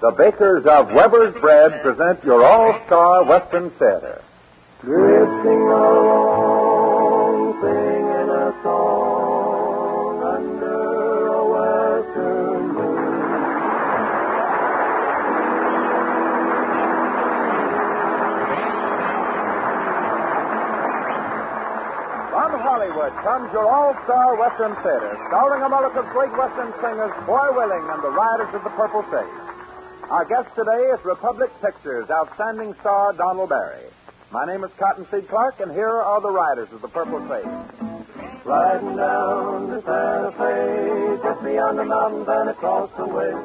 the bakers of Weber's Bread present your all-star Western Theater. Drifting along, singing a song under a western moon. From Hollywood comes your all-star Western Theater, starring America's great Western singers, Foy Willing and the Riders of the Purple Sage. Our guest today is Republic Pictures' outstanding star, Donald Barry. My name is Cottonseed Clark, and here are the Riders of the Purple Sage. Riding down to Santa Fe, just beyond the mountains and across the way.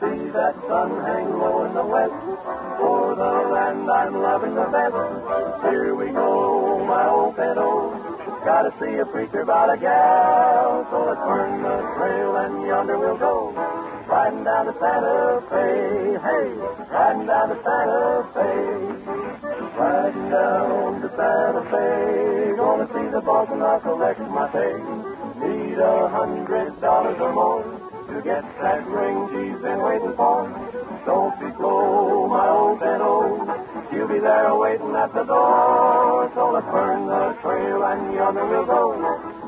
See that sun hang low in the west, for the land I'm loving the best. Here we go, my old pedo. Gotta see a preacher about a gal, so let's burn the trail and yonder we'll go. Riding down to Santa Fe, hey, riding down to Santa Fe. Riding down to Santa Fe, gonna see the boss and I'll collect my pay. Need a hundred dollars or more to get that ring she's been waiting for. Don't be slow, my old pedo. Oh. She'll be there waiting at the door. So let's burn the trail and yonder we'll go.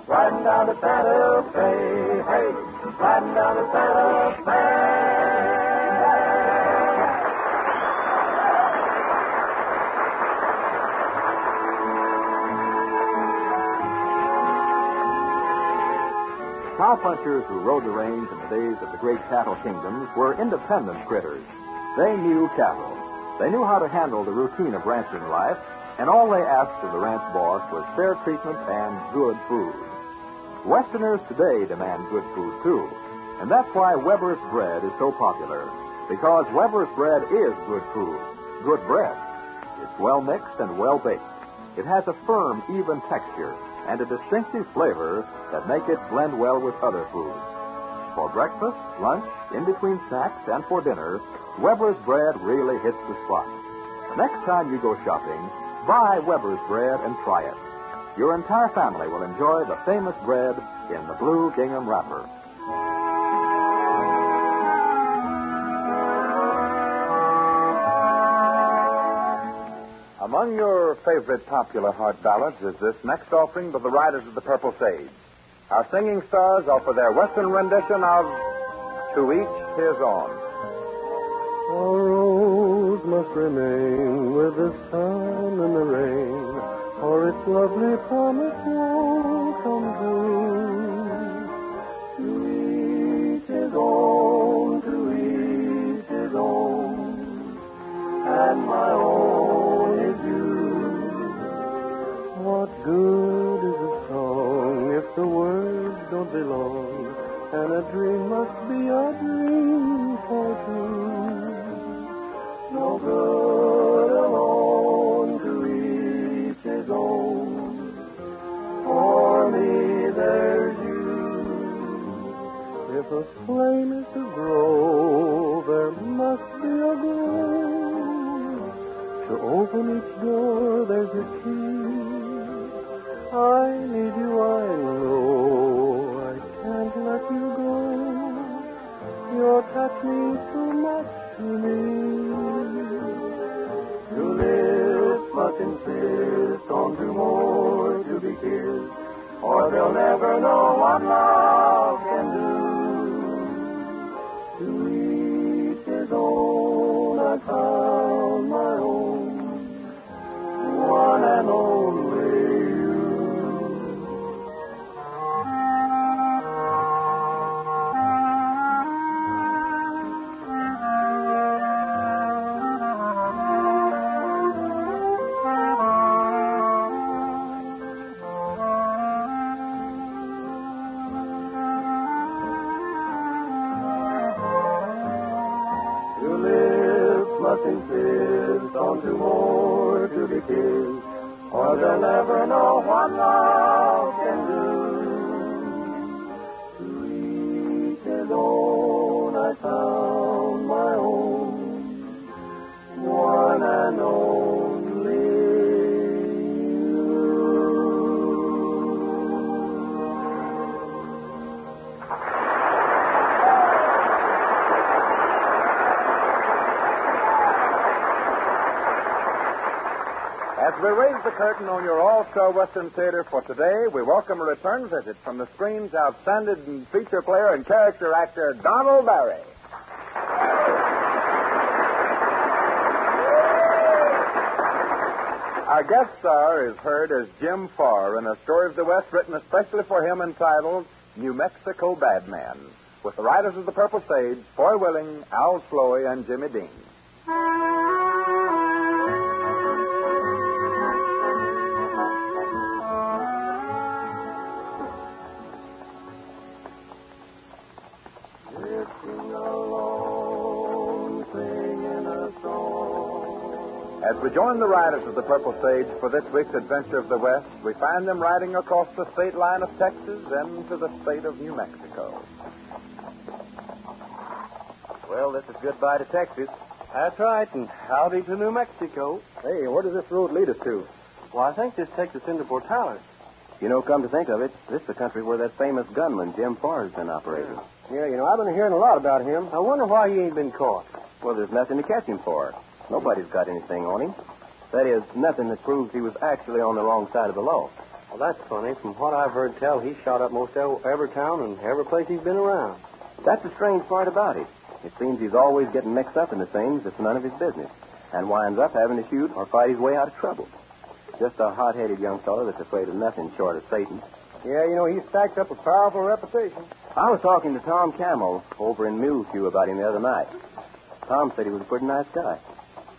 Riding down to Santa Fe, hey, riding down to Santa Fe. Cowpunchers who rode the range in the days of the great cattle kingdoms were independent critters. They knew cattle. They knew how to handle the routine of ranching life, and all they asked of the ranch boss was fair treatment and good food. Westerners today demand good food, too, and that's why Weber's bread is so popular. Because Weber's bread is good food, good bread. It's well mixed and well baked. It has a firm, even texture and a distinctive flavor that make it blend well with other foods. For breakfast, lunch, in between snacks, and for dinner, Weber's bread really hits the spot. Next time you go shopping, buy Weber's bread and try it. Your entire family will enjoy the famous bread in the blue gingham wrapper. Among your favorite popular heart ballads is this next offering by the Riders of the Purple Sage. Our singing stars offer their Western rendition of To Each His Own. A rose must remain with the sun and the rain, its lovely promise won't come true. To each his own, to each his own, and my own is you. What good is a song if the words don't belong, and a dream must be a dream A flame is to grow, there must be a glow. To open each door, there's a key. I need you, I know. I can't let you go. Your touch means too much to me. Your live must insist on two more to be kissed, or they'll never know what love can do. found my one and only. As we raise the curtain on your all-star Western Theater for today, we welcome a return visit from the screen's outstanding feature player and character actor, Donald Barry. Our guest star is heard as Jim Farr in a story of the West written especially for him entitled New Mexico Badman, with the Riders of The Purple Sage, Foy Willing, Al Sloey, and Jimmy Dean. We join the riders of the Purple Sage for this week's adventure of the West, we find them riding across the state line of Texas and to the state of New Mexico. Well, this is goodbye to Texas. That's right, and howdy to New Mexico. Hey, where does this road lead us to? Well, I think this takes us into Portales. You know, come to think of it, this is the country where that famous gunman, Jim Farr, has been operating. Yeah, you know, I've been hearing a lot about him. I wonder why he ain't been caught. Well, there's nothing to catch him for. Nobody's got anything on him. That is, nothing that proves he was actually on the wrong side of the law. Well, that's funny. From what I've heard tell, he's shot up most every, town and every place he's been around. That's the strange part about it. It seems he's always getting mixed up into things that's none of his business, and winds up having to shoot or fight his way out of trouble. Just a hot-headed young fellow that's afraid of nothing short of Satan. Yeah, you know, he's stacked up a powerful reputation. I was talking to Tom Camel over in Muleshoe about him the other night. Tom said he was a pretty nice guy.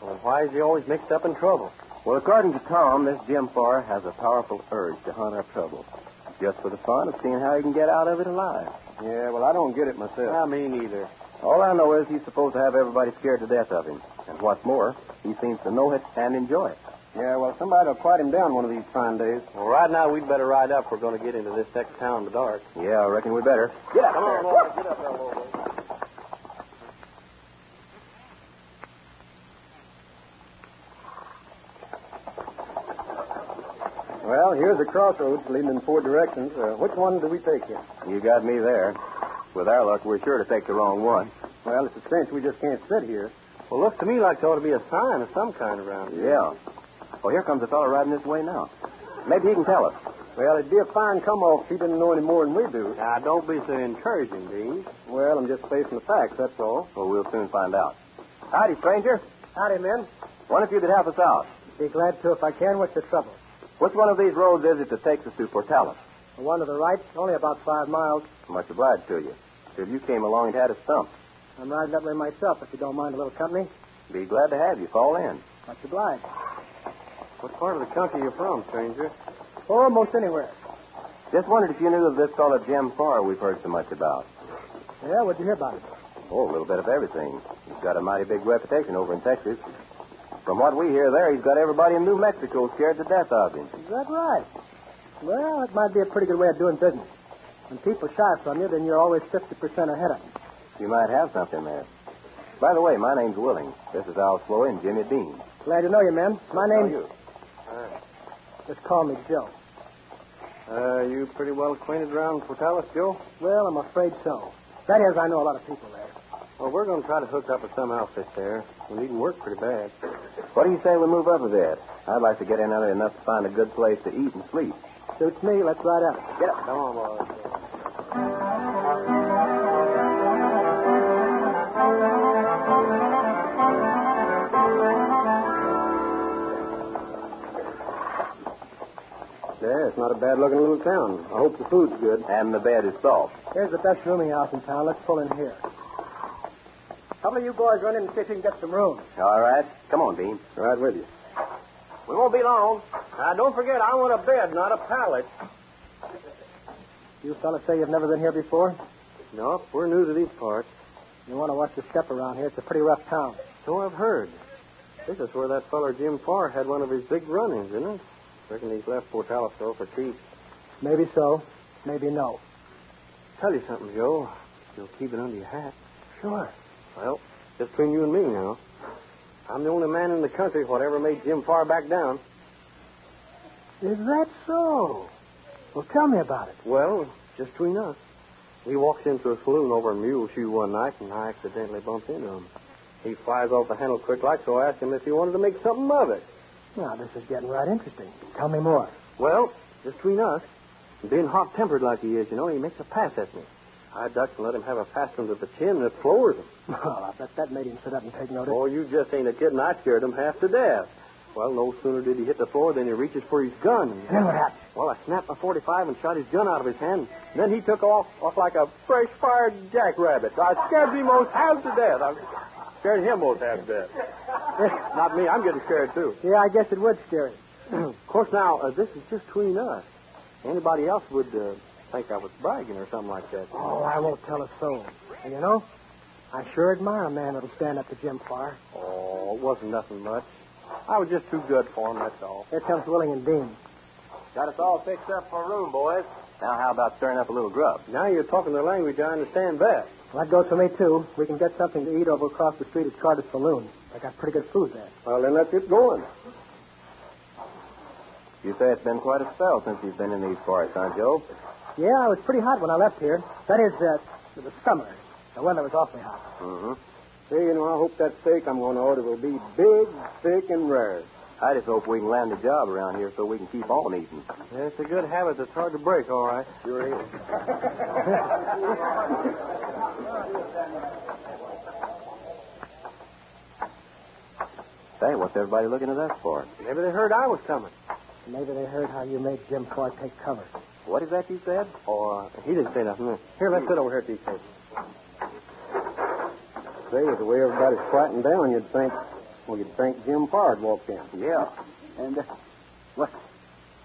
Well, why is he always mixed up in trouble? Well, according to Tom, this Jim Farr has a powerful urge to hunt up trouble, just for the fun of seeing how he can get out of it alive. Yeah, well, I don't get it myself. I me neither. All I know is he's supposed to have everybody scared to death of him. And what's more, he seems to know it and enjoy it. Yeah, well, somebody will quiet him down one of these fine days. Well, right now, we'd better ride up. We're going to get into this next town in the dark. Yeah, I reckon we better. Get up Come there. on, boy. Get up there, boy. Well, here's a crossroads leading in four directions. Uh, which one do we take here? You got me there. With our luck, we're sure to take the wrong one. Well, it's a cinch we just can't sit here. Well, looks to me like there ought to be a sign of some kind around here. Yeah. Well, here comes a fellow riding this way now. Maybe he can tell us. Well, it'd be a fine come-off if he didn't know any more than we do. Now, don't be so encouraging, Dean. Well, I'm just facing the facts, that's all. Well, we'll soon find out. Howdy, stranger. Howdy, men. Wonder if you could help us out. Be glad to if I can. What's the trouble? Which one of these roads is it that takes us to Portales? The one to the right, only about five miles. Much obliged to you. If you came along and had us stumped, I'm riding up there myself, if you don't mind a little company. be glad to have you. Fall in. Much obliged. What part of the country you from, stranger? Oh, almost anywhere. Just wondered if you knew of this fellow Jim Farr we've heard so much about. Yeah, what'd you hear about it? Oh, a little bit of everything. He's got a mighty big reputation over in Texas. From what we hear there, he's got everybody in New Mexico scared to death of him. Is that right? Well, it might be a pretty good way of doing business. When people shy from you, then you're always 50% ahead of them. You might have something there. By the way, my name's Willing. This is Al Sloey and Jimmy Dean. Glad to know you, men. My How are name's... you? Just call me Joe. Uh, you pretty well acquainted around Portales, Joe? Well, I'm afraid so. That is, I know a lot of people there. Well, we're going to try to hook up with some outfit there. We need to work pretty bad. What do you say we move up a bit? I'd like to get in early enough to find a good place to eat and sleep. Suits me. Let's ride at it. Get up. Come on, boys. Yeah, it's not a bad-looking little town. I hope the food's good. And the bed is soft. Here's the best rooming house in town. Let's pull in here. Couple of you boys run in and see if you can get some room. All right. Come on, Dean. Right with you. We won't be long. Now, don't forget, I want a bed, not a pallet. You fellas say you've never been here before? No, we're new to these parts. You want to watch your step around here. It's a pretty rough town. So I've heard. This is where that feller Jim Farr had one of his big run-ins, isn't it? Reckon he's left Portales though for cheap. Maybe so. Maybe no. Tell you something, Joe. You'll keep it under your hat. Sure. Well, just between you and me now. I'm the only man in the country whatever made Jim Farr back down. Is that so? Well, tell me about it. Well, just between us. We walks into a saloon over in Muleshoe one night, and I accidentally bumped into him. He flies off the handle quick like, so I asked him if he wanted to make something of it. Now, this is getting right interesting. Tell me more. Well, just between us, being hot tempered like he is, you know, he makes a pass at me. I ducks and let him have a pass under the chin, and it floors him. Well, I bet that made him sit up and take notice. Oh, you just ain't a kid, and I scared him half to death. Well, no sooner did he hit the floor than he reaches for his gun. And then what happened? Well, I snapped my 45 and shot his gun out of his hand. Then he took off, off like a fresh fired jackrabbit. So I scared him most half to death. I scared him most half to death. Not me. I'm getting scared too. Yeah, I guess it would scare him. of course, now uh, this is just between us. Anybody else would uh, think I was bragging or something like that. Oh, I won't tell a soul. And you know, I sure admire a man that'll stand up to Jim Farr. Oh, it wasn't nothing much. I was just too good for him. That's all. Here comes Willing and Dean. Got us all fixed up for a room, boys. Now, how about stirring up a little grub? Now you're talking the language I understand best. Well, that goes for me, too. We can get something to eat over across the street at Carter's Saloon. They got pretty good food there. Well, then let's get going. You say it's been quite a spell since you've been in these parts, huh, Joe? Yeah, it was pretty hot when I left here. That is, uh, the summer. The weather was awfully hot. Mm-hmm. Say, you know, I hope that steak I'm going to order will be big, thick, and rare. I just hope we can land a job around here so we can keep on eating. Yeah, it's a good habit that's hard to break, all right. Sure is. Say, what's everybody looking at us for? Maybe they heard I was coming. Maybe they heard how you made Jim Farr take cover. What is that you said? Oh, uh, he didn't say nothing. Here, let's sit over here at these tables. Say, with the way everybody's quieting down, you'd think, well, you'd think Jim Farr had walked in. Yeah. And uh, what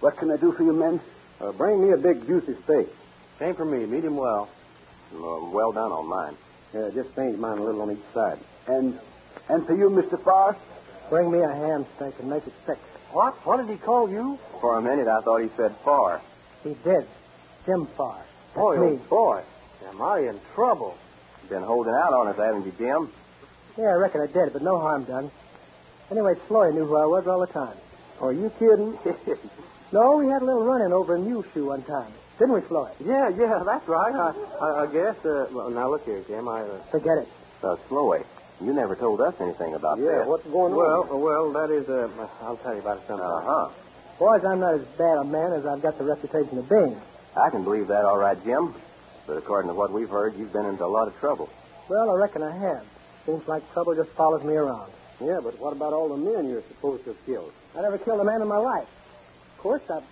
what can I do for you men? Uh, bring me a big, juicy steak. Same for me, medium well. Uh, well done on mine. Yeah, just change mine a little on each side. And and for you, Mr. Farr? Bring me a ham steak and make it thick. What? What did he call you? For a minute, I thought he said far. He did. Jim Farr. Boy, me. oh boy. Am I in trouble? You've Been holding out on us, haven't you, Jim? Yeah, I reckon I did, but no harm done. Anyway, Sloey knew who I was all the time. Are you kidding? No, we had a little run-in over in Muleshoe one time. Didn't we, Sloey? yeah, yeah, that's right. I, I, I guess. Uh, well, now look here, Jim. I. Uh, Forget it. Uh, Sloey, you never told us anything about yeah, that. what's going on? Well, uh, well, that is. Uh, I'll tell you about it sometime. Uh-huh. Boys, I'm not as bad a man as I've got the reputation of being. I can believe that all right, Jim. But according to what we've heard, you've been into a lot of trouble. Well, I reckon I have. Seems like trouble just follows me around. Yeah, but what about all the men you're supposed to have killed? I never killed a man in my life. Of course, I've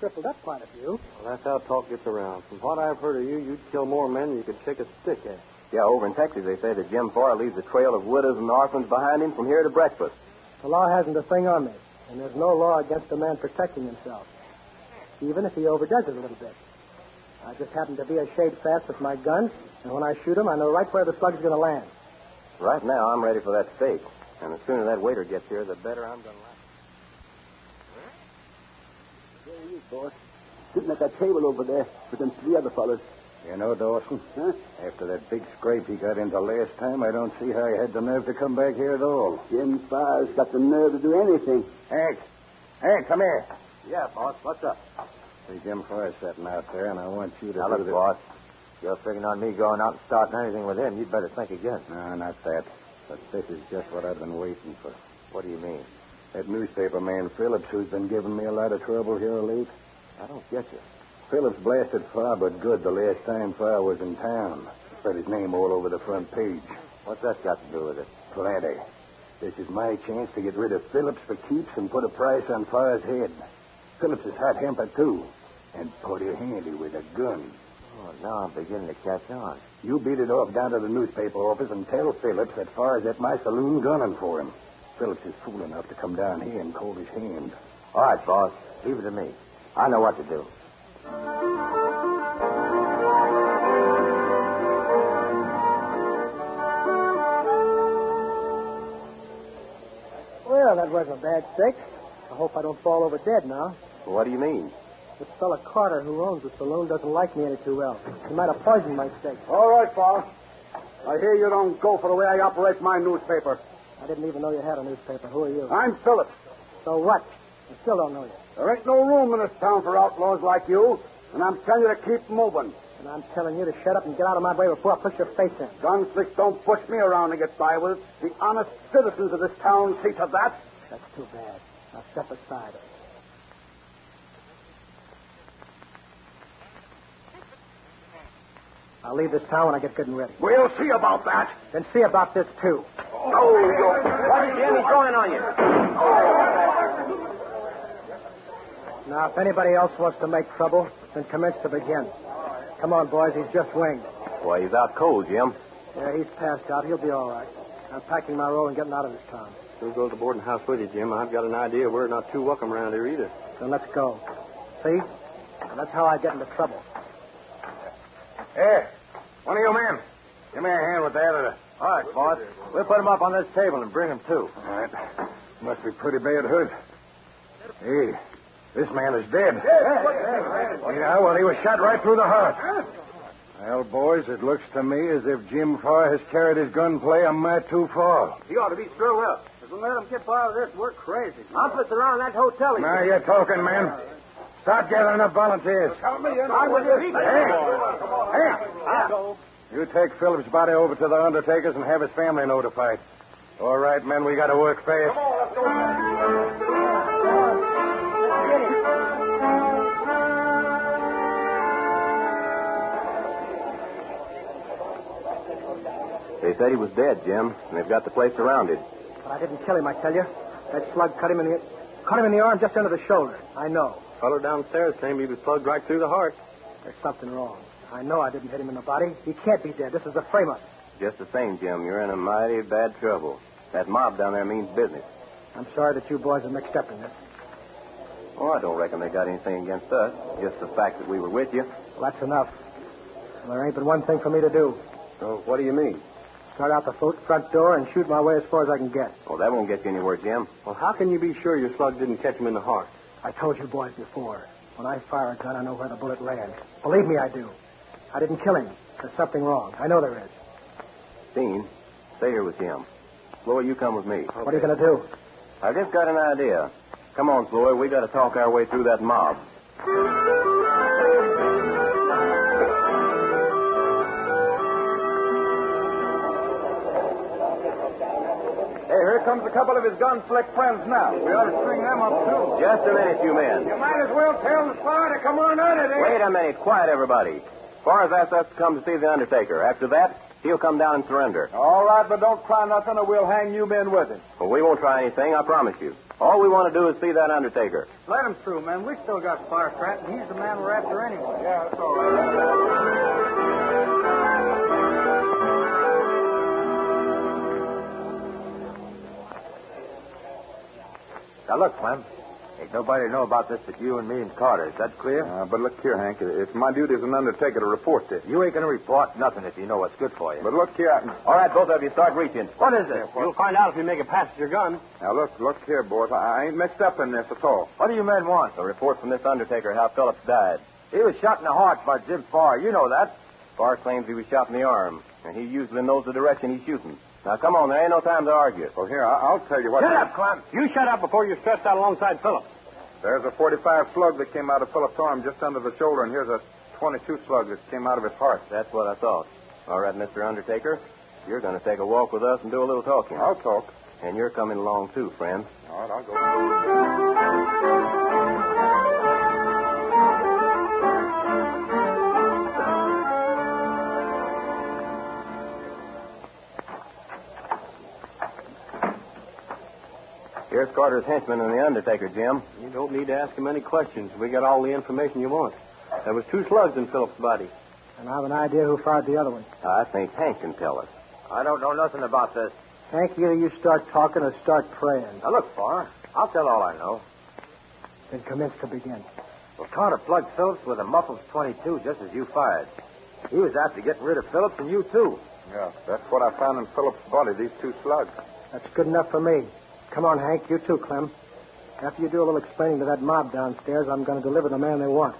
crippled up quite a few. Well, that's how talk gets around. From what I've heard of you, you'd kill more men than you could shake a stick at. Yeah, over in Texas, they say that Jim Farr leaves a trail of widows and orphans behind him from here to breakfast. The law hasn't a thing on me, and there's no law against a man protecting himself, even if he overdoes it a little bit. I just happen to be a shade fast with my gun, and when I shoot him, I know right where the slug's going to land. Right now, I'm ready for that steak. And the sooner that waiter gets here, the better I'm going to like There he is, boss. Sitting at that table over there with them three other fellas. You know, Dawson, Huh? after that big scrape he got into last time, I don't see how he had the nerve to come back here at all. Jim Farr's got the nerve to do anything. Hank! Hank, come here. Yeah, boss, what's up? See, Jim Farr's sitting out there, and I want you to Now, do look, the... boss. You're figuring on me going out and starting anything with him. You'd better think again. No, not that. But this is just what I've been waiting for. What do you mean? That newspaper man Phillips, who's been giving me a lot of trouble here late. I don't get you. Phillips blasted Farr but good the last time Farr was in town. Spread his name all over the front page. What's that got to do with it? Plenty. This is my chance to get rid of Phillips for keeps and put a price on Farr's head. Phillips is hot tempered, too. And pretty handy with a gun. Oh, now I'm beginning to catch on. You beat it off down to the newspaper office and tell Phillips that Farr's at my saloon gunning for him. Phillips is fool enough to come down here and call his hand. All right, boss. Leave it to me. I know what to do. Well, that wasn't a bad steak. I hope I don't fall over dead now. What do you mean? This fella Carter, who owns the saloon, doesn't like me any too well. He might have poisoned my steak. All right, Farr. I hear you don't go for the way I operate my newspaper. I didn't even know you had a newspaper. Who are you? I'm Phillips. So what? I still don't know you. There ain't no room in this town for outlaws like you, and I'm telling you to keep moving. And I'm telling you to shut up and get out of my way before I push your face in. Gunslicks don't push me around to get by with it. The honest citizens of this town see to that. That's too bad. Now step aside. I'll leave this town when I get good and ready. We'll see about that. Then see about this, too. Oh, you. What is Jim? He's going on you. Now, if anybody else wants to make trouble, then commence to begin. Come on, boys. He's just winged. Why, he's out cold, Jim. Yeah, he's passed out. He'll be all right. I'm packing my roll and getting out of this town. We'll go to the boarding house with you, Jim. I've got an idea we're not too welcome around here either. So let's go. See? And that's how I get into trouble. Hey, one of you men. Give me a hand with that. Or... All right, boss. We'll put him up on this table and bring him to. All right. Must be pretty bad hurt. Hey, this man is dead. Yeah, well, he was shot right through the heart. Well, boys, it looks to me as if Jim Farr has carried his gunplay a mite too far. He ought to be strung up. If we let him get by with this, we're crazy. Outfits around that hotel. Now you're talking, man. Start gathering up volunteers. Hey, hey, you take Phillips' body over to the undertaker's and have his family notified. All right, men, we got to work fast. They said he was dead, Jim, and they've got the place surrounded. But I didn't kill him, I tell you. That slug cut him in the cut him in the arm just under the shoulder. I know. Fellow downstairs claimed he was plugged right through the heart. There's something wrong. I know I didn't hit him in the body. He can't be dead. This is a frame-up. Just the same, Jim, you're in a mighty bad trouble. That mob down there means business. I'm sorry that you boys are mixed up in this. Oh, I don't reckon they got anything against us. Just the fact that we were with you. Well, that's enough. Well, there ain't but one thing for me to do. So what do you mean? Start out the front door and shoot my way as far as I can get. Well, that won't get you anywhere, Jim. Well, how can you be sure your slug didn't catch him in the heart? I told you boys before. When I fire a gun, I know where the bullet lands. Believe me, I do. I didn't kill him. There's something wrong. I know there is. Dean, stay here with Jim. Sloey, you come with me. What are you going to do? I've just got an idea. Come on, Sloey. We got to talk our way through that mob. Here comes a couple of his gun-slick friends now. We ought to string them up, too. Just a minute, you men. You might as well tell the spy to come on under there. Wait a minute. Quiet, everybody. Far Farr's asked us to come to see the Undertaker. After that, he'll come down and surrender. All right, but don't try nothing or we'll hang you men with him. Well, we won't try anything, I promise you. All we want to do is see that Undertaker. Let him through, man. We still got Firecrack, and he's the man we're after anyway. Yeah, that's all right. Now, look, Clem. Ain't nobody to know about this but you and me and Carter. Is that clear? Uh, but look here, Hank. It's my duty as an undertaker to report this. You ain't going to report nothing if you know what's good for you. But look here. I- All right, both of you, start reaching. what is it? You'll find out if you make a pass at your gun. Now, look, look here, boys. I, I ain't mixed up in this at all. What do you men want? A report from this Undertaker how Phillips died. He was shot in the heart by Jim Farr. You know that. Farr claims he was shot in the arm, and he usually knows the direction he's shooting. Now, come on, there ain't no time to argue. Well, here, I, I'll tell you what. Shut up, Clem. You shut up before you're stretched out alongside Phillips. There's a 45 slug that came out of Philip's arm just under the shoulder, and here's a 22 slug that came out of his heart. That's what I thought. All right, Mr. Undertaker, you're going to take a walk with us and do a little talking. I'll talk. And you're coming along, too, friend. All right, I'll go. Here's Carter's henchman and the Undertaker, Jim. You don't need to ask him any questions. We got all the information you want. There was two slugs in Phillips' body. And I have an idea who fired the other one. I think Hank can tell us. I don't know nothing about this. Hank, either you start talking or start praying. Now, look, Farr. I'll tell all I know. Then commence to begin. Well, Carter plugged Phillips with a muffled 22 just as you fired. He was after getting rid of Phillips and you, too. Yeah, that's what I found in Phillips' body, these two slugs. That's good enough for me. Come on, Hank. You too, Clem. After you do a little explaining to that mob downstairs, I'm going to deliver the man they want.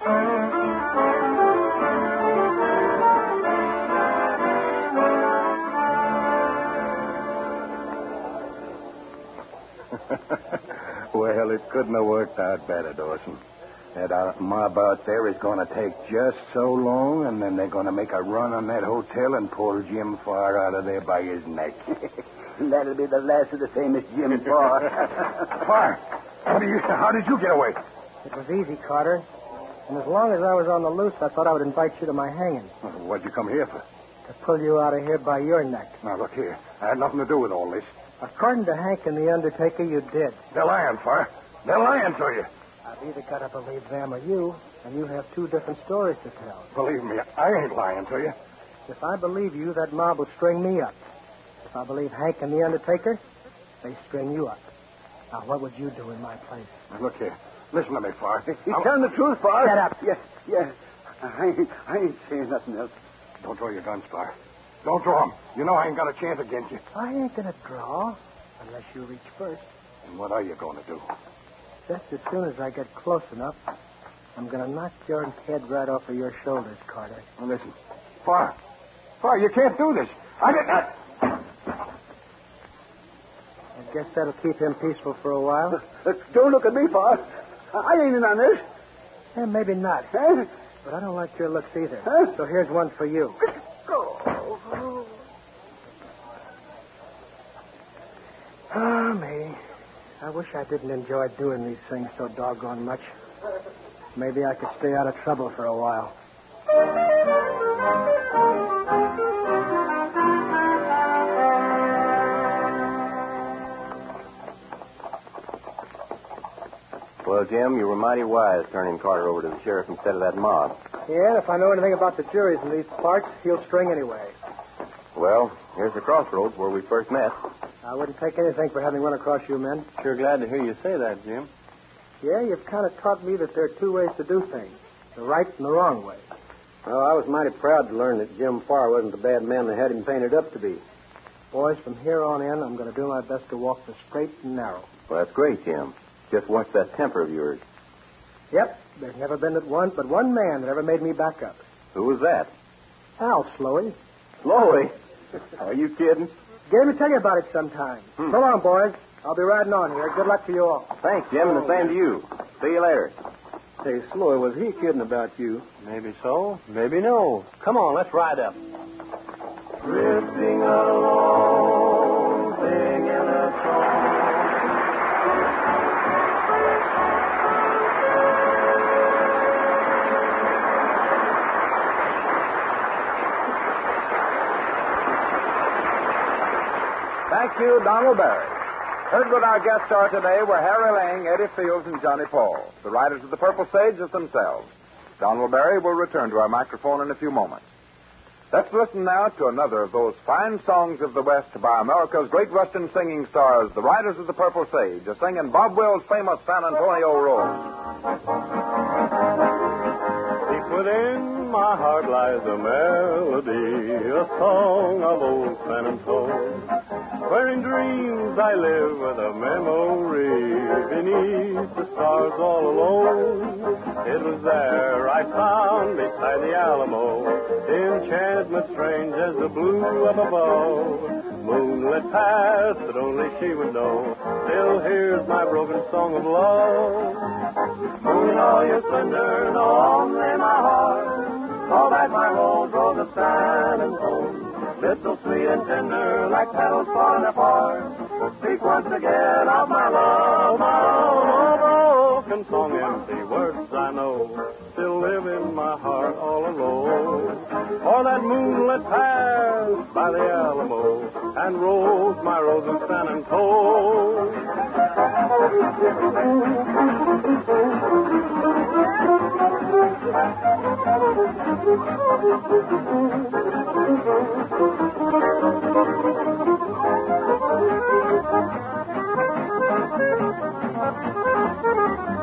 well, it couldn't have worked out better, Dawson. That uh, mob out there is going to take just so long, and then they're going to make a run on that hotel and pull Jim Farr out of there by his neck. That'll be the last of the famous Jim Farr. Farr, how, do you, how did you get away? It was easy, Carter. And as long as I was on the loose, I thought I would invite you to my hanging. What'd you come here for? To pull you out of here by your neck. Now, look here. I had nothing to do with all this. According to Hank and the Undertaker, you did. They're lying, Farr. They're lying to you. I've either got to believe them or you, and you have two different stories to tell. Believe me, I ain't lying to you. If I believe you, that mob will string me up. I believe Hank and the Undertaker, they string you up. Now, what would you do in my place? Now, look here. Listen to me, Farr. He's telling the truth, Farr. Shut up. Yes, yes. I ain't, I ain't saying nothing else. Don't draw your guns, Farr. Don't draw 'em. You know I ain't got a chance against you. I ain't going to draw unless you reach first. And what are you going to do? Just as soon as I get close enough, I'm going to knock your head right off of your shoulders, Carter. Now, listen. Farr. Farr, you can't do this. I did not. Guess that'll keep him peaceful for a while. Don't look at me, Farr. I ain't in on this. Eh, maybe not. Huh? But I don't like your looks either. Huh? So here's one for you. Oh. Ah, me. I wish I didn't enjoy doing these things so doggone much. Maybe I could stay out of trouble for a while. Well, Jim, you were mighty wise turning Carter over to the sheriff instead of that mob. Yeah, and if I know anything about the juries in these parts, he'll string anyway. Well, here's the crossroads where we first met. I wouldn't take anything for having run across you men. Sure glad to hear you say that, Jim. Yeah, you've kind of taught me that there are two ways to do things the right and the wrong way. Well, I was mighty proud to learn that Jim Farr wasn't the bad man they had him painted up to be. Boys, from here on in, I'm going to do my best to walk the straight and narrow. Well, that's great, Jim. Just watch that temper of yours. Yep, there's never been but one, but one man that ever made me back up. Who was that? Al Sloey. Slowly. Are you kidding? Get him to tell you about it sometime. Hmm. So long, boys. I'll be riding on here. Good luck to you all. Thanks, Jim, and the same to you. See you later. Say, Sloey, was he kidding about you? Maybe so, maybe no. Come on, let's ride up. Drifting along, Donald Barry. Heard what our guests are today were Harry Lang, Eddie Fields, and Johnny Paul. The Riders of The Purple Sage is themselves. Donald Barry will return to our microphone in a few moments. Let's listen now to another of those fine songs of the West by America's great Western singing stars, the Riders of the Purple Sage, are singing Bob Wills' famous San Antonio Rose. Deep within my heart lies a melody, a song of old San Antonio. Where in dreams I live with a memory beneath the stars all alone. It was there I found beside the Alamo enchantment strange as the blue up above. Moonlit paths that only she would know. Still here's my broken song of love. Moon in all your splendor, only my heart. Call back my rose, rose of San Antonio. Little sweet and tender, like petals falling apart. Speak once again of my love, my own broken song, empty words I know. Still live in my heart all alone. For that moonlit path by the Alamo, and rose my rose in San Antonio. Moon in all your splendor, only my heart. Call back my rose, rose of San Antonio. Lips so sweet and tender, like petals falling apart. Speak once again of my love, my own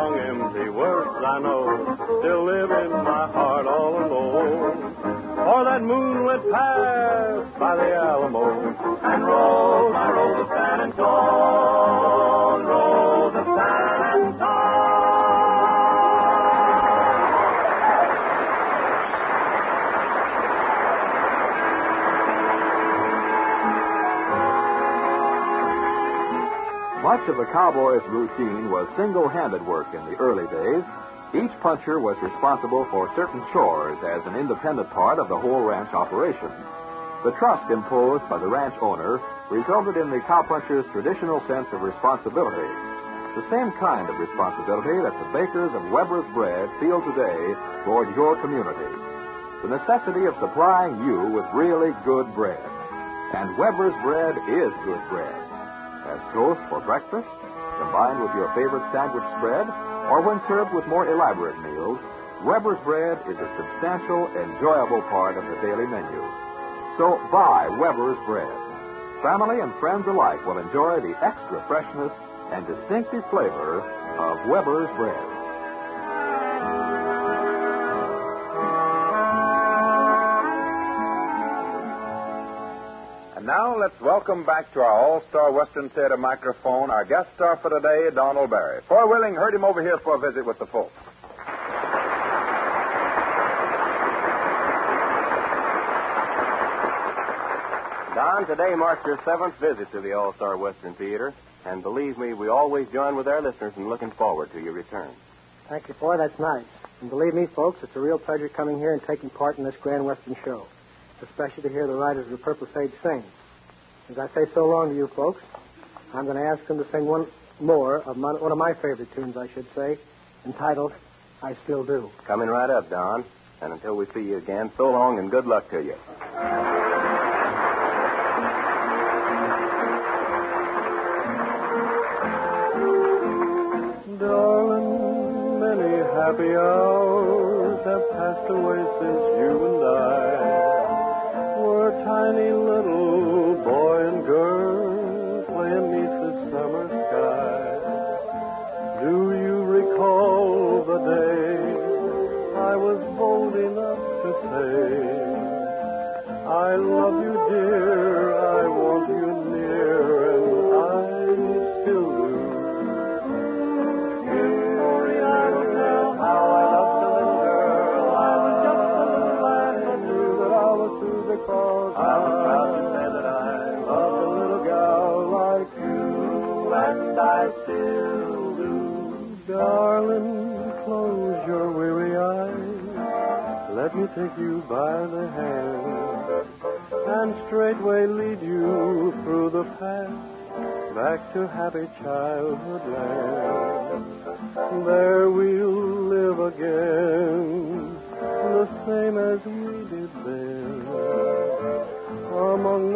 song, empty words I know. Still live Much of the cowboy's routine was single-handed work in the early days. Each puncher was responsible for certain chores as an independent part of the whole ranch operation. The trust imposed by the ranch owner resulted in the cowpuncher's traditional sense of responsibility. The same kind of responsibility that the bakers of Weber's bread feel today toward your community. The necessity of supplying you with really good bread. And Weber's bread is good bread as toast for breakfast, combined with your favorite sandwich spread, or when served with more elaborate meals, Weber's bread is a substantial, enjoyable part of the daily menu. So buy Weber's bread. Family and friends alike will enjoy the extra freshness and distinctive flavor of Weber's bread. And now let's welcome back to our All-Star Western Theater microphone our guest star for today, Donald Barry. Foy Willing heard him over here for a visit with the folks. Don, today marks your seventh visit to the All Star Western Theater, and believe me, we always join with our listeners in looking forward to your return. Thank you, Foy. That's nice. And believe me, folks, it's a real pleasure coming here and taking part in this Grand Western show, especially to hear the Riders of the Purple Sage sing. As I say so long to you folks, I'm going to ask them to sing one more of my, one of my favorite tunes, I should say, entitled "I Still Do." Coming right up, Don. And until we see you again, so long and good luck to you. Darling, many happy hours have passed away since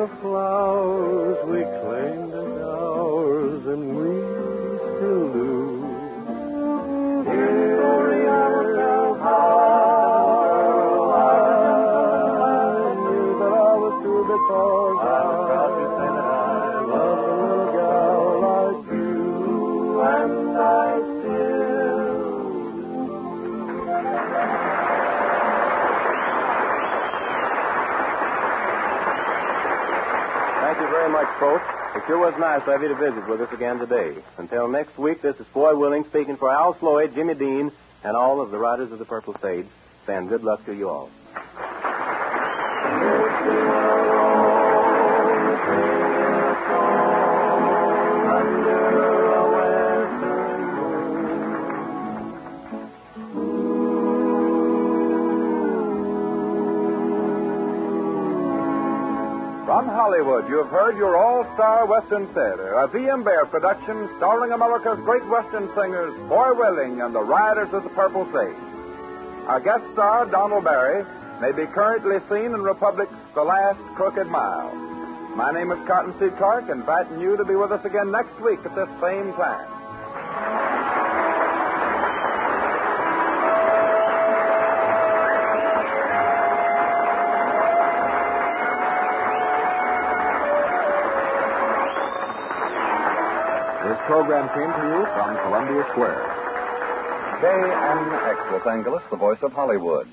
the flowers we claimed as ours, and we still do. Sure was nice have you to visit with us again today. Until next week, this is Foy Willing speaking for Al Sloey, Jimmy Dean, and all of the Riders of the Purple Sage. Saying good luck to you all. From Hollywood, you have heard your all-star Western Theater, a V.M. Bear production starring America's great Western singers, Foy Willing and the Riders of the Purple Sage. Our guest star, Donald Barry, may be currently seen in Republic's The Last Crooked Mile. My name is Cottonseed Clark, inviting you to be with us again next week at this same time. program came to you from Columbia Square. KNX Los Angeles, the voice of Hollywood.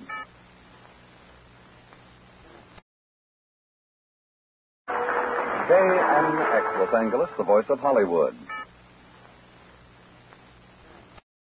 KNX Los Angeles, the voice of Hollywood.